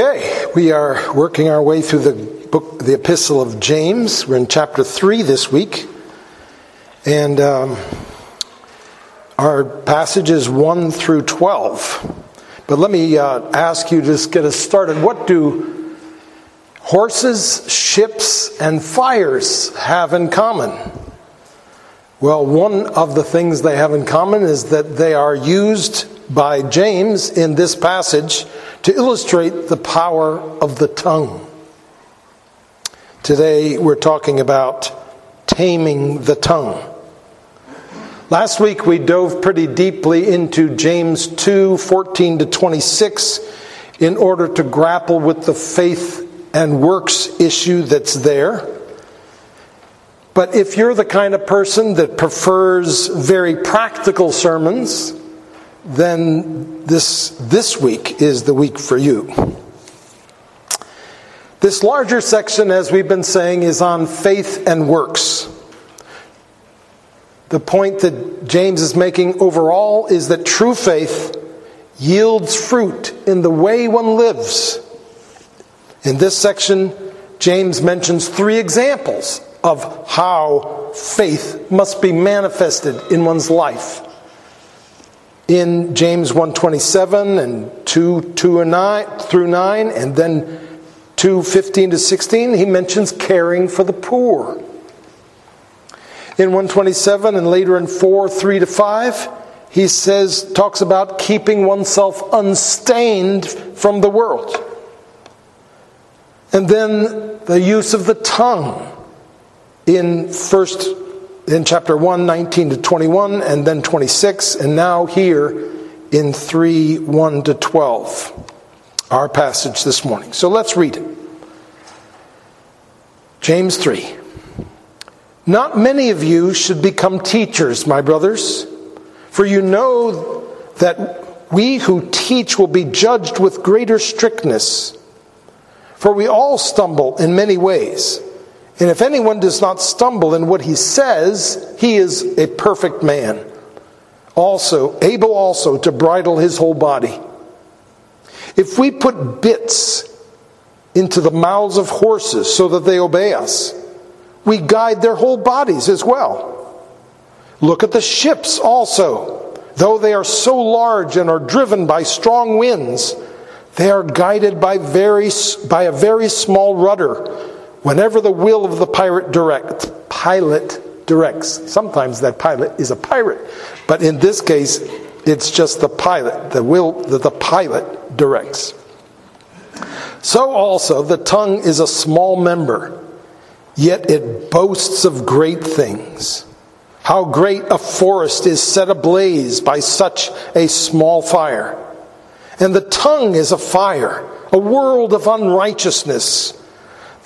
Okay, we are working our way through the book, the Epistle of James. We're in chapter three this week, and um, our passage is one through twelve. But let me uh, ask you to just get us started. What do horses, ships, and fires have in common? Well, one of the things they have in common is that they are used by James in this passage to illustrate the power of the tongue. Today we're talking about taming the tongue. Last week we dove pretty deeply into James 2 14 to 26 in order to grapple with the faith and works issue that's there. But if you're the kind of person that prefers very practical sermons, then this, this week is the week for you. This larger section, as we've been saying, is on faith and works. The point that James is making overall is that true faith yields fruit in the way one lives. In this section, James mentions three examples of how faith must be manifested in one's life in James 127 and 2, 2 and 9 through 9 and then 2 15 to 16 he mentions caring for the poor. In 127 and later in 4 3 to 5 he says talks about keeping oneself unstained from the world. And then the use of the tongue in first in chapter 1, 19 to 21, and then 26, and now here in 3, 1 to 12, our passage this morning. So let's read it. James 3. Not many of you should become teachers, my brothers, for you know that we who teach will be judged with greater strictness. For we all stumble in many ways. And if anyone does not stumble in what he says, he is a perfect man. Also, able also to bridle his whole body. If we put bits into the mouths of horses so that they obey us, we guide their whole bodies as well. Look at the ships also. Though they are so large and are driven by strong winds, they are guided by, very, by a very small rudder Whenever the will of the pirate direct, pilot directs. Sometimes that pilot is a pirate, but in this case, it's just the pilot, the will that the pilot directs. So also, the tongue is a small member, yet it boasts of great things. How great a forest is set ablaze by such a small fire. And the tongue is a fire, a world of unrighteousness.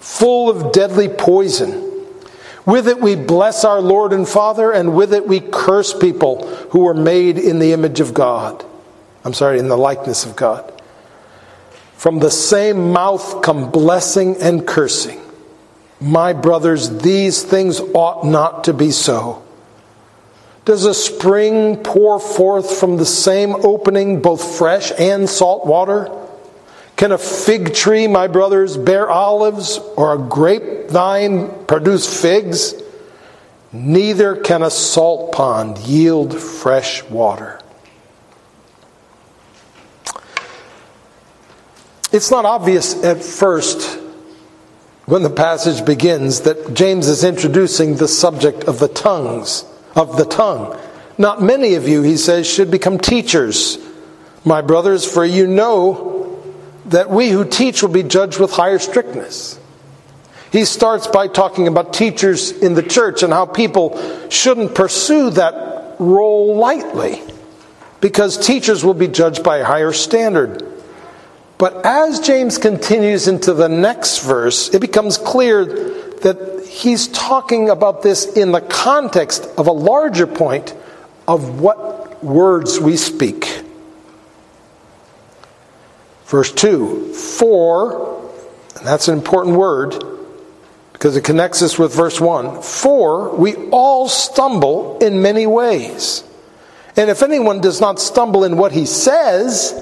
full of deadly poison. With it we bless our Lord and Father, and with it we curse people who were made in the image of God. I'm sorry, in the likeness of God. From the same mouth come blessing and cursing. My brothers, these things ought not to be so. Does a spring pour forth from the same opening both fresh and salt water? Can a fig tree, my brothers, bear olives, or a grapevine produce figs? Neither can a salt pond yield fresh water. It's not obvious at first when the passage begins that James is introducing the subject of the tongues, of the tongue. Not many of you, he says, should become teachers, my brothers, for you know that we who teach will be judged with higher strictness. He starts by talking about teachers in the church and how people shouldn't pursue that role lightly because teachers will be judged by a higher standard. But as James continues into the next verse, it becomes clear that he's talking about this in the context of a larger point of what words we speak. Verse 2 For, and that's an important word because it connects us with verse 1 For we all stumble in many ways. And if anyone does not stumble in what he says,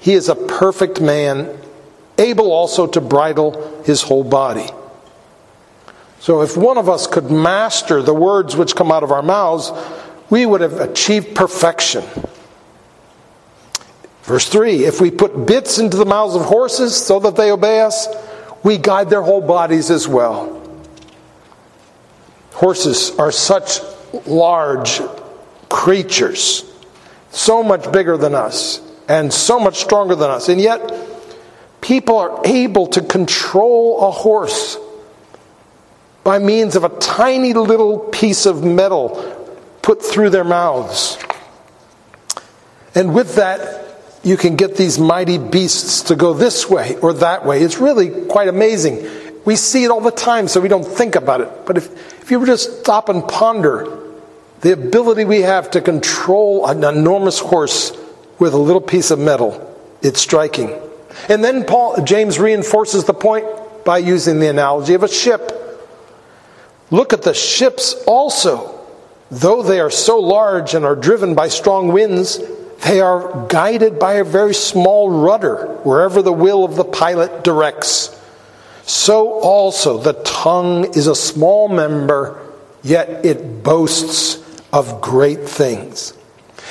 he is a perfect man, able also to bridle his whole body. So if one of us could master the words which come out of our mouths, we would have achieved perfection. Verse 3 If we put bits into the mouths of horses so that they obey us, we guide their whole bodies as well. Horses are such large creatures, so much bigger than us, and so much stronger than us. And yet, people are able to control a horse by means of a tiny little piece of metal put through their mouths. And with that, you can get these mighty beasts to go this way or that way. It's really quite amazing. We see it all the time, so we don't think about it. But if, if you were just stop and ponder the ability we have to control an enormous horse with a little piece of metal, it's striking. And then Paul, James reinforces the point by using the analogy of a ship. Look at the ships also. Though they are so large and are driven by strong winds, they are guided by a very small rudder wherever the will of the pilot directs. So also the tongue is a small member, yet it boasts of great things.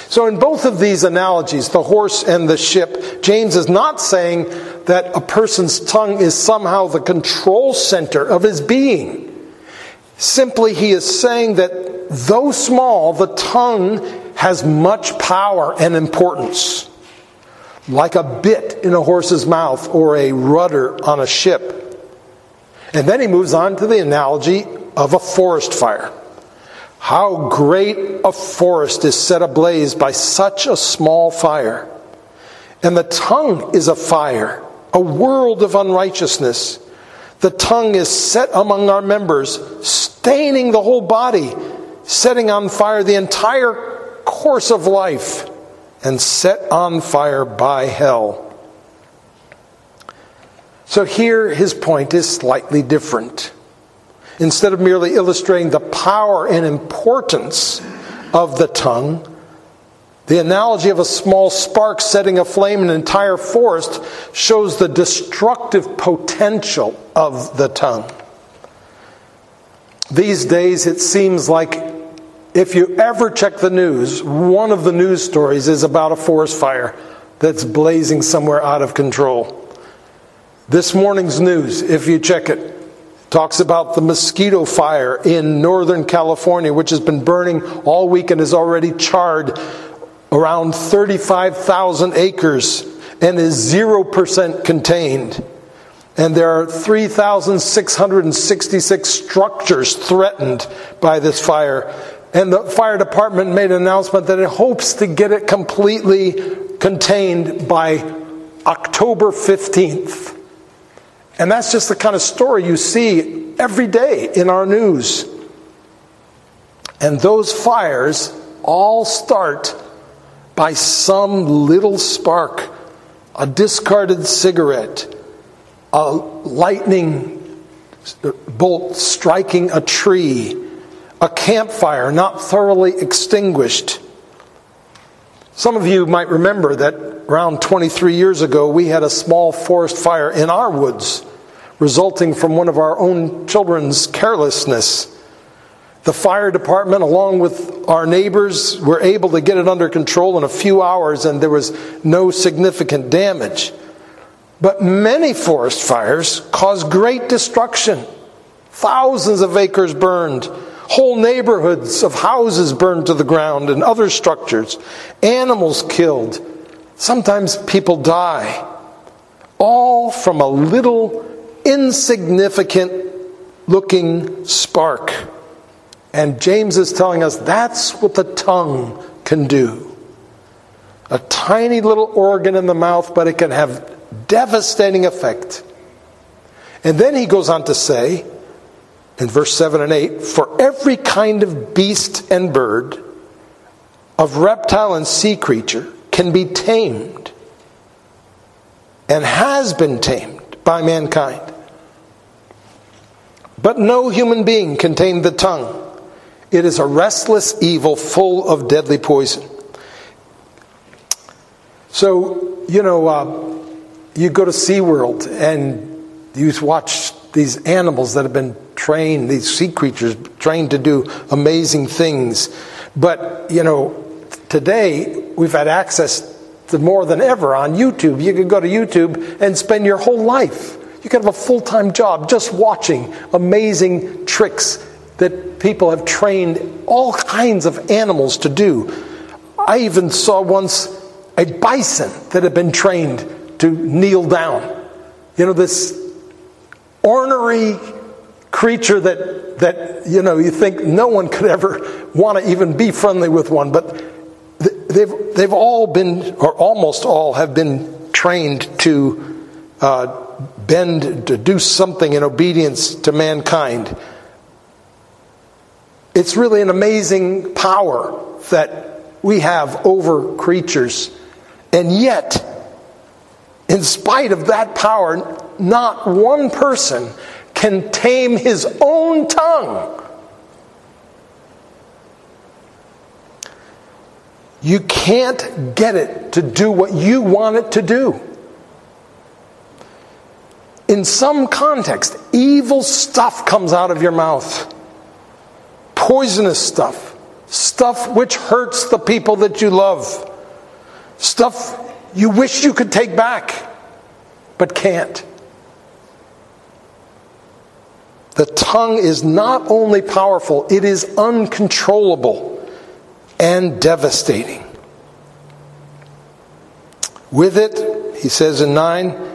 So, in both of these analogies, the horse and the ship, James is not saying that a person's tongue is somehow the control center of his being. Simply, he is saying that though small, the tongue has much power and importance, like a bit in a horse's mouth or a rudder on a ship. And then he moves on to the analogy of a forest fire. How great a forest is set ablaze by such a small fire. And the tongue is a fire, a world of unrighteousness. The tongue is set among our members, staining the whole body, setting on fire the entire course of life and set on fire by hell. So here his point is slightly different. Instead of merely illustrating the power and importance of the tongue, the analogy of a small spark setting aflame an entire forest shows the destructive potential of the tongue. These days, it seems like if you ever check the news, one of the news stories is about a forest fire that's blazing somewhere out of control. This morning's news, if you check it, talks about the mosquito fire in Northern California, which has been burning all week and has already charred around 35,000 acres and is 0% contained. And there are 3,666 structures threatened by this fire. And the fire department made an announcement that it hopes to get it completely contained by October 15th. And that's just the kind of story you see every day in our news. And those fires all start by some little spark, a discarded cigarette, a lightning bolt striking a tree, a campfire not thoroughly extinguished. Some of you might remember that around 23 years ago, we had a small forest fire in our woods, resulting from one of our own children's carelessness. The fire department, along with our neighbors, were able to get it under control in a few hours, and there was no significant damage. But many forest fires cause great destruction. Thousands of acres burned, Whole neighborhoods of houses burned to the ground and other structures, animals killed. Sometimes people die. All from a little insignificant looking spark. And James is telling us that's what the tongue can do. A tiny little organ in the mouth, but it can have devastating effect. And then he goes on to say, in verse 7 and 8, for every kind of beast and bird, of reptile and sea creature, can be tamed and has been tamed by mankind. But no human being can tame the tongue. It is a restless evil full of deadly poison. So, you know, uh, you go to SeaWorld and you watch these animals that have been trained, these sea creatures trained to do amazing things. But, you know, today we've had access to more than ever on YouTube. You could go to YouTube and spend your whole life. You could have a full time job just watching amazing tricks that people have trained all kinds of animals to do. I even saw once a bison that had been trained to kneel down. You know, this ornery creature that, that you know, you think no one could ever want to even be friendly with one, but they've, they've all been, or almost all, have been trained to uh, bend, to do something in obedience to mankind. It's really an amazing power that we have over creatures. And yet, in spite of that power, not one person can tame his own tongue. You can't get it to do what you want it to do. In some context, evil stuff comes out of your mouth, poisonous stuff, stuff which hurts the people that you love, stuff you wish you could take back, but can't. The tongue is not only powerful, it is uncontrollable and devastating. With it, he says in 9,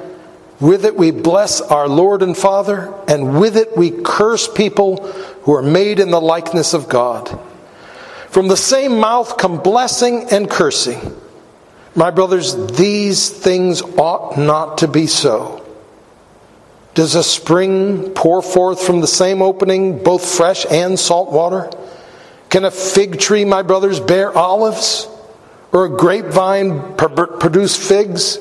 with it we bless our Lord and Father, and with it we curse people who are made in the likeness of God. From the same mouth come blessing and cursing. My brothers, these things ought not to be so. Does a spring pour forth from the same opening both fresh and salt water? Can a fig tree, my brothers, bear olives? Or a grapevine produce figs?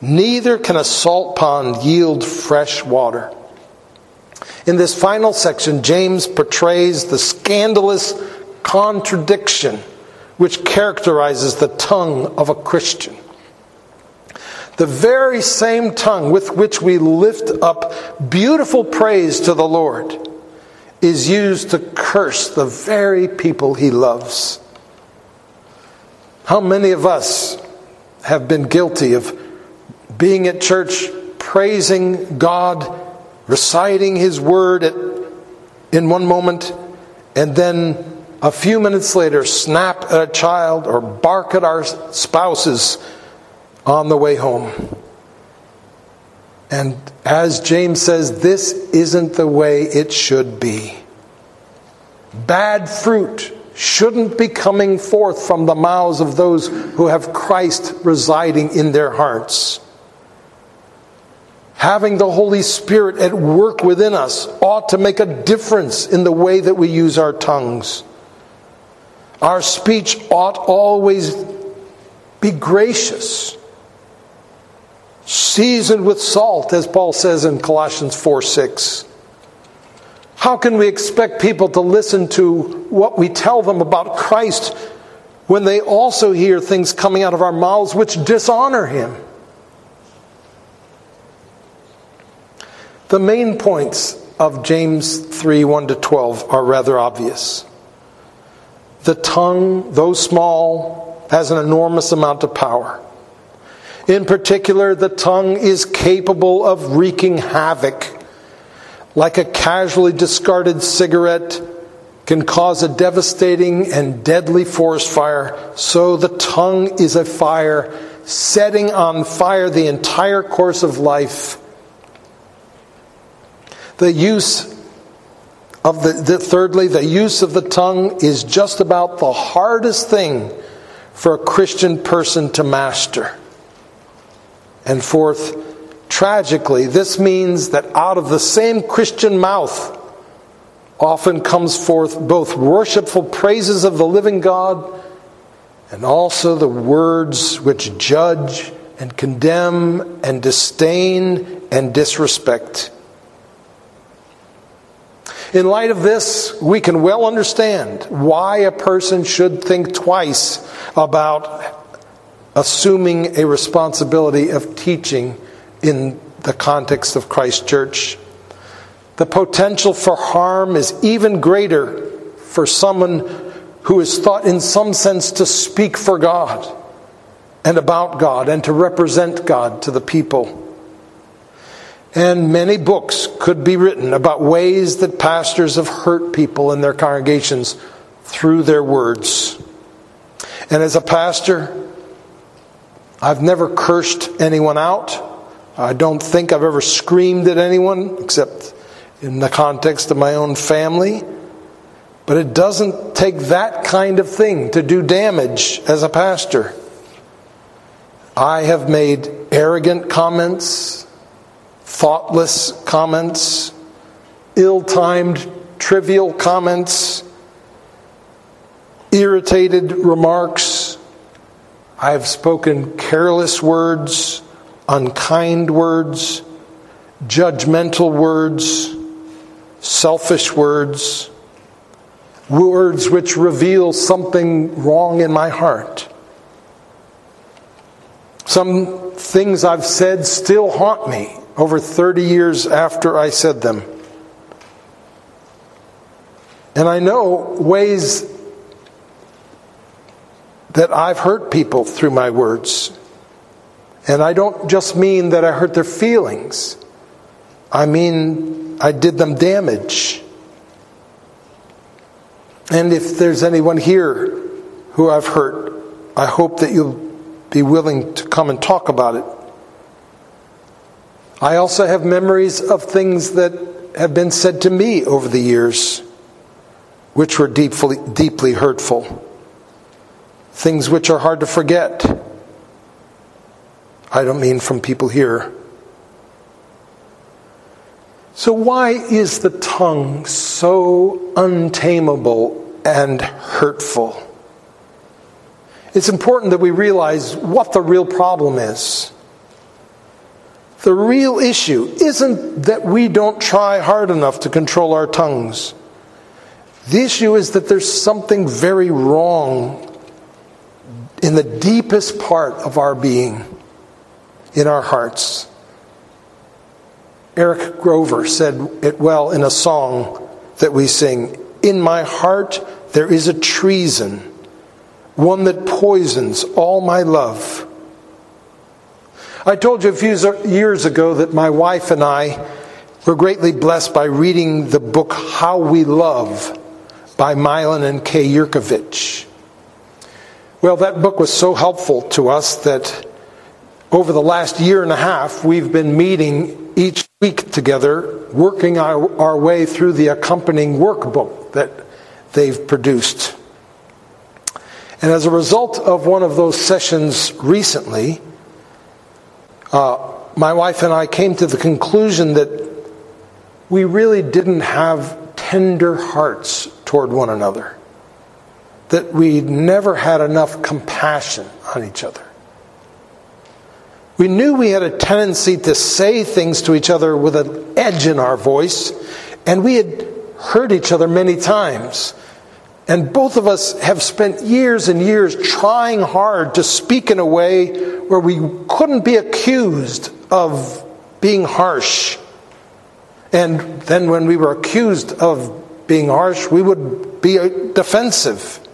Neither can a salt pond yield fresh water. In this final section, James portrays the scandalous contradiction which characterizes the tongue of a Christian. The very same tongue with which we lift up beautiful praise to the Lord is used to curse the very people he loves. How many of us have been guilty of being at church, praising God, reciting His word at, in one moment, and then a few minutes later snap at a child or bark at our spouses on the way home. And as James says, this isn't the way it should be. Bad fruit shouldn't be coming forth from the mouths of those who have Christ residing in their hearts having the Holy Spirit at work within us ought to make a difference in the way that we use our tongues. Our speech ought always be gracious, seasoned with salt, as Paul says in Colossians 4 6. How can we expect people to listen to what we tell them about Christ when they also hear things coming out of our mouths which dishonor Him? The main points of James 3 1 to 12 are rather obvious. The tongue, though small, has an enormous amount of power. In particular, the tongue is capable of wreaking havoc. Like a casually discarded cigarette can cause a devastating and deadly forest fire, so the tongue is a fire setting on fire the entire course of life the use of the, the, thirdly, the use of the tongue is just about the hardest thing for a Christian person to master. And fourth, tragically, this means that out of the same Christian mouth often comes forth both worshipful praises of the living God and also the words which judge and condemn and disdain and disrespect. In light of this, we can well understand why a person should think twice about assuming a responsibility of teaching in the context of Christ Church. The potential for harm is even greater for someone who is thought, in some sense, to speak for God and about God and to represent God to the people. And many books could be written about ways that pastors have hurt people in their congregations through their words. And as a pastor, I've never cursed anyone out. I don't think I've ever screamed at anyone except in the context of my own family. But it doesn't take that kind of thing to do damage as a pastor. I have made arrogant comments, thoughtless comments, ill timed, trivial comments, irritated remarks I have spoken careless words, unkind words, judgmental words, selfish words, words which reveal something wrong in my heart. Some things I've said still haunt me over 30 years after I said them. And I know ways that I've hurt people through my words. And I don't just mean that I hurt their feelings, I mean I did them damage. And if there's anyone here who I've hurt, I hope that you'll be willing to come and talk about it. I also have memories of things that have been said to me over the years, which were deeply, deeply hurtful things which are hard to forget. I don't mean from people here. So, why is the tongue so untamable and hurtful? It's important that we realize what the real problem is. The real issue isn't that we don't try hard enough to control our tongues. The issue is that there's something very wrong in the deepest part of our being, in our hearts. Eric Grover said it well in a song that we sing In my heart there is a treason, one that poisons all my love. I told you a few years ago that my wife and I were greatly blessed by reading the book How We Love by Milan and Kay Yerkovich. Well, that book was so helpful to us that over the last year and a half, we've been meeting each week together, working our, our way through the accompanying workbook that they've produced. And as a result of one of those sessions recently, uh, my wife and I came to the conclusion that we really didn't have tender hearts toward one another that we never had enough compassion on each other. We knew we had a tendency to say things to each other with an edge in our voice, and we had hurt each other many times. And both of us have spent years and years trying hard to speak in a way where we couldn't be accused of being harsh. And then when we were accused of being harsh, we would be defensive.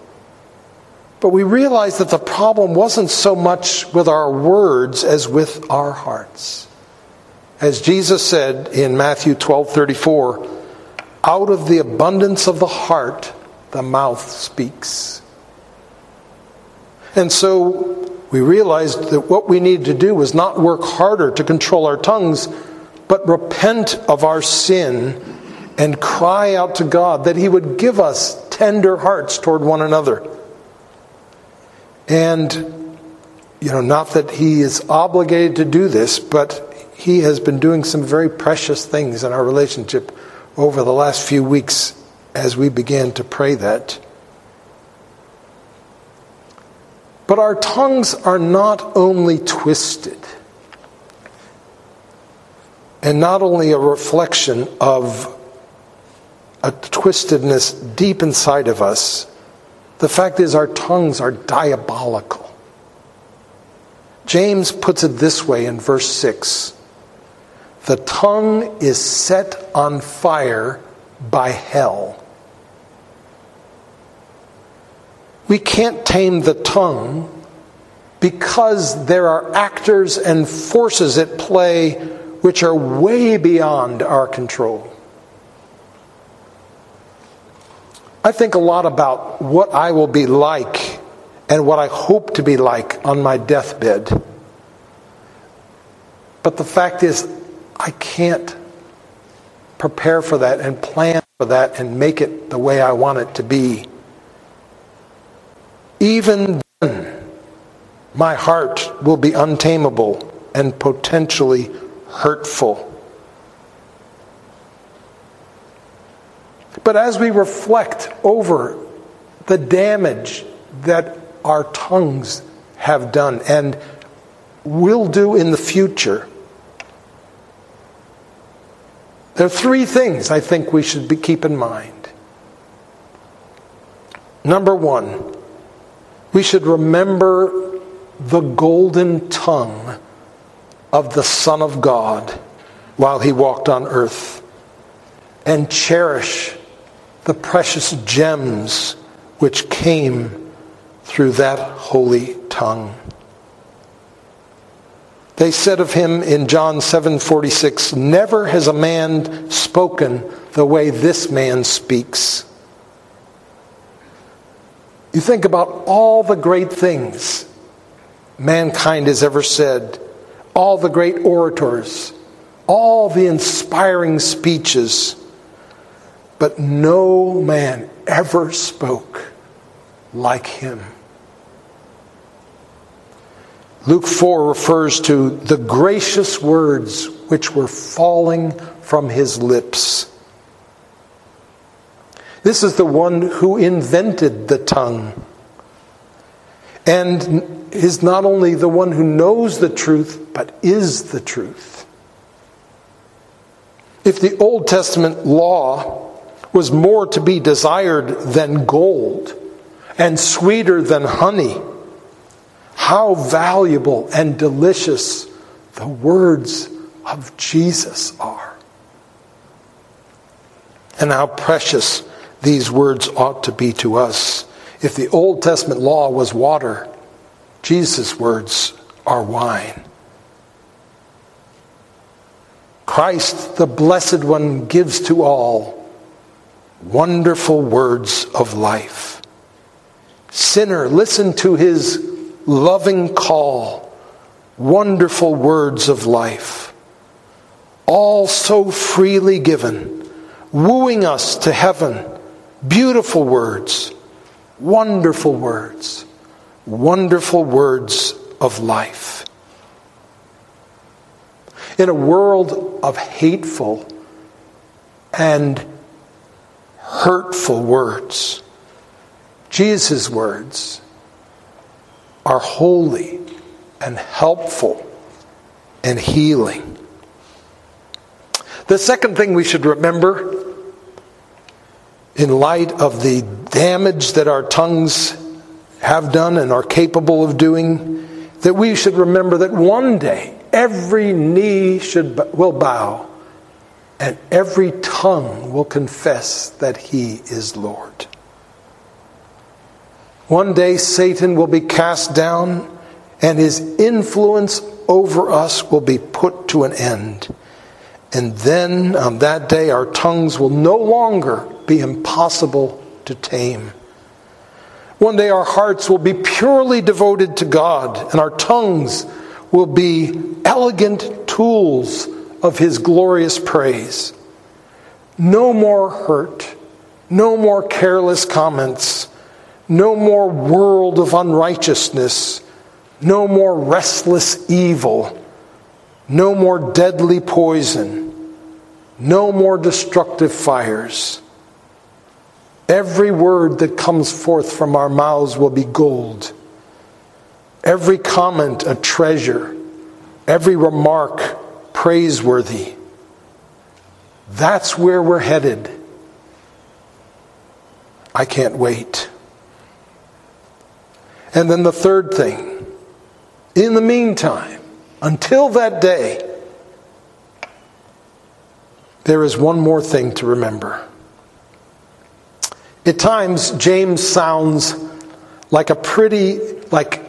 But we realized that the problem wasn't so much with our words as with our hearts. As Jesus said in Matthew 12 34, out of the abundance of the heart, the mouth speaks. And so we realized that what we needed to do was not work harder to control our tongues, but repent of our sin and cry out to God that He would give us tender hearts toward one another. And you know, not that he is obligated to do this, but he has been doing some very precious things in our relationship over the last few weeks as we began to pray that. But our tongues are not only twisted and not only a reflection of a twistedness deep inside of us, the fact is our tongues are diabolical. James puts it this way in verse 6 The tongue is set on fire by hell. We can't tame the tongue because there are actors and forces at play which are way beyond our control. I think a lot about what I will be like and what I hope to be like on my deathbed. But the fact is, I can't prepare for that and plan for that and make it the way I want it to be. Even then, my heart will be untamable and potentially hurtful. But as we reflect over the damage that our tongues have done and will do in the future, there are three things I think we should be, keep in mind. Number one, we should remember the golden tongue of the Son of God while he walked on earth and cherish the precious gems which came through that holy tongue. They said of him in John 7:46, "Never has a man spoken the way this man speaks." You think about all the great things mankind has ever said, all the great orators, all the inspiring speeches, but no man ever spoke like him. Luke 4 refers to the gracious words which were falling from his lips. This is the one who invented the tongue and is not only the one who knows the truth, but is the truth. If the Old Testament law was more to be desired than gold and sweeter than honey, how valuable and delicious the words of Jesus are. And how precious these words ought to be to us. If the Old Testament law was water, Jesus' words are wine. Christ, the Blessed One, gives to all wonderful words of life. Sinner, listen to his loving call, wonderful words of life. All so freely given, wooing us to heaven Beautiful words, wonderful words, wonderful words of life. In a world of hateful and hurtful words, Jesus' words are holy and helpful and healing. The second thing we should remember in light of the damage that our tongues have done and are capable of doing, that we should remember that one day every knee should, will bow and every tongue will confess that he is Lord. One day Satan will be cast down and his influence over us will be put to an end. And then on that day, our tongues will no longer be impossible to tame. One day, our hearts will be purely devoted to God, and our tongues will be elegant tools of His glorious praise. No more hurt, no more careless comments, no more world of unrighteousness, no more restless evil, no more deadly poison, no more destructive fires. Every word that comes forth from our mouths will be gold. Every comment a treasure. Every remark praiseworthy. That's where we're headed. I can't wait. And then the third thing, in the meantime, until that day, there is one more thing to remember. At times, James sounds like a pretty, like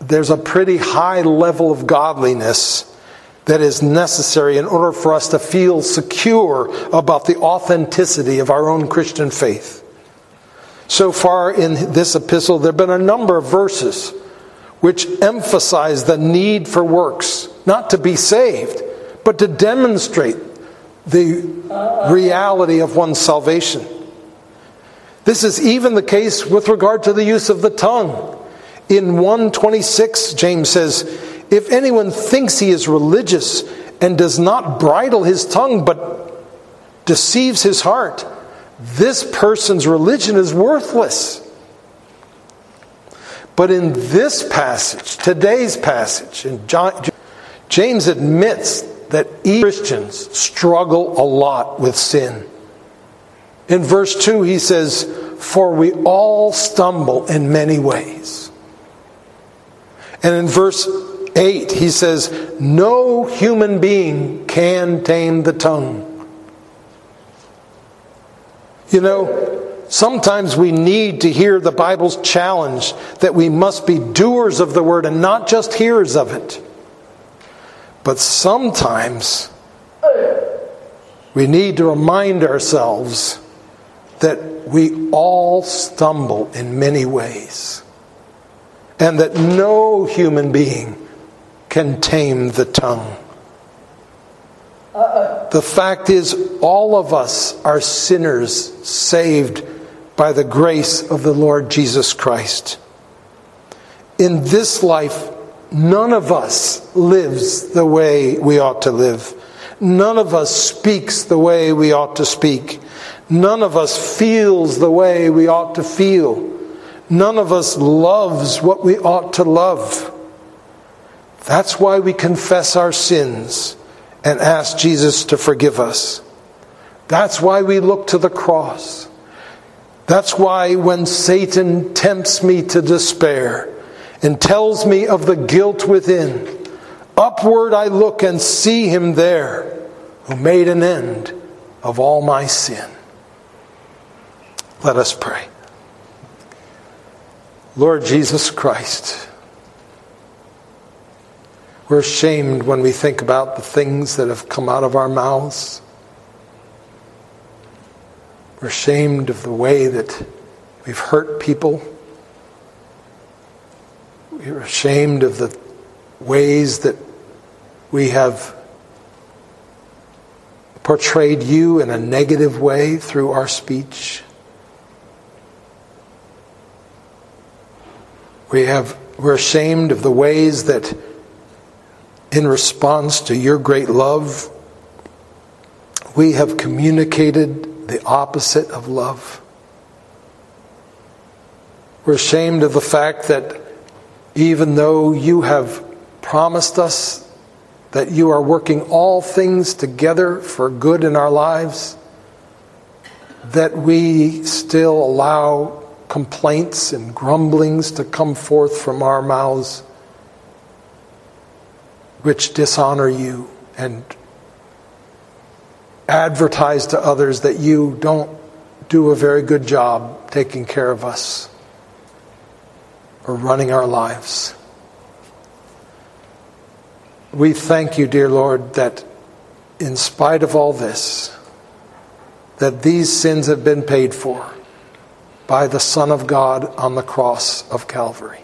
there's a pretty high level of godliness that is necessary in order for us to feel secure about the authenticity of our own Christian faith. So far in this epistle, there have been a number of verses which emphasize the need for works, not to be saved, but to demonstrate the reality of one's salvation. This is even the case with regard to the use of the tongue. In 126, James says, If anyone thinks he is religious and does not bridle his tongue but deceives his heart, this person's religion is worthless. But in this passage, today's passage, in John, James admits that Christians struggle a lot with sin. In verse 2, he says, For we all stumble in many ways. And in verse 8, he says, No human being can tame the tongue. You know, sometimes we need to hear the Bible's challenge that we must be doers of the word and not just hearers of it. But sometimes we need to remind ourselves that we all stumble in many ways and that no human being can tame the tongue. The fact is, all of us are sinners saved by the grace of the Lord Jesus Christ. In this life, none of us lives the way we ought to live. None of us speaks the way we ought to speak. None of us feels the way we ought to feel. None of us loves what we ought to love. That's why we confess our sins and ask Jesus to forgive us. That's why we look to the cross. That's why when Satan tempts me to despair and tells me of the guilt within, upward I look and see him there who made an end of all my sin. Let us pray. Lord Jesus Christ, we're ashamed when we think about the things that have come out of our mouths. We're ashamed of the way that we've hurt people. We're ashamed of the ways that we have portrayed you in a negative way through our speech. We have, we're ashamed of the ways that in response to your great love, we have communicated the opposite of love. We're ashamed of the fact that even though you have promised us that you are working all things together for good in our lives, that we still allow complaints and grumblings to come forth from our mouths which dishonor you and advertise to others that you don't do a very good job taking care of us or running our lives. We thank you, dear Lord, that in spite of all this, that these sins have been paid for by the Son of God on the cross of Calvary.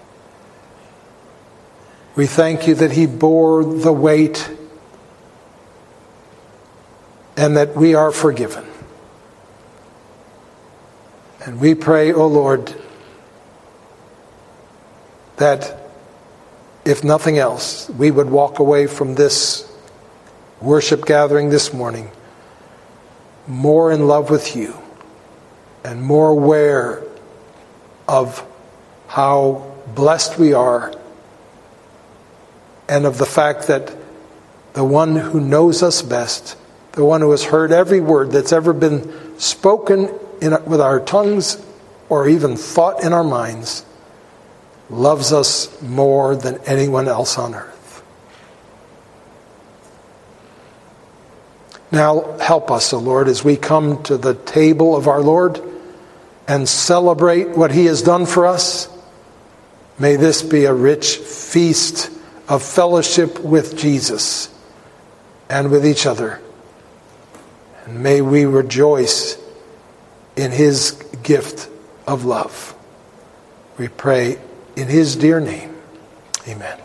We thank you that He bore the weight and that we are forgiven. And we pray, O oh Lord, that if nothing else, we would walk away from this worship gathering this morning more in love with you and more aware of how blessed we are and of the fact that the one who knows us best, the one who has heard every word that's ever been spoken in, with our tongues or even thought in our minds, loves us more than anyone else on earth. Now, help us, O Lord, as we come to the table of our Lord and celebrate what He has done for us. May this be a rich feast of fellowship with Jesus and with each other. And may we rejoice in His gift of love. We pray in his dear name. Amen.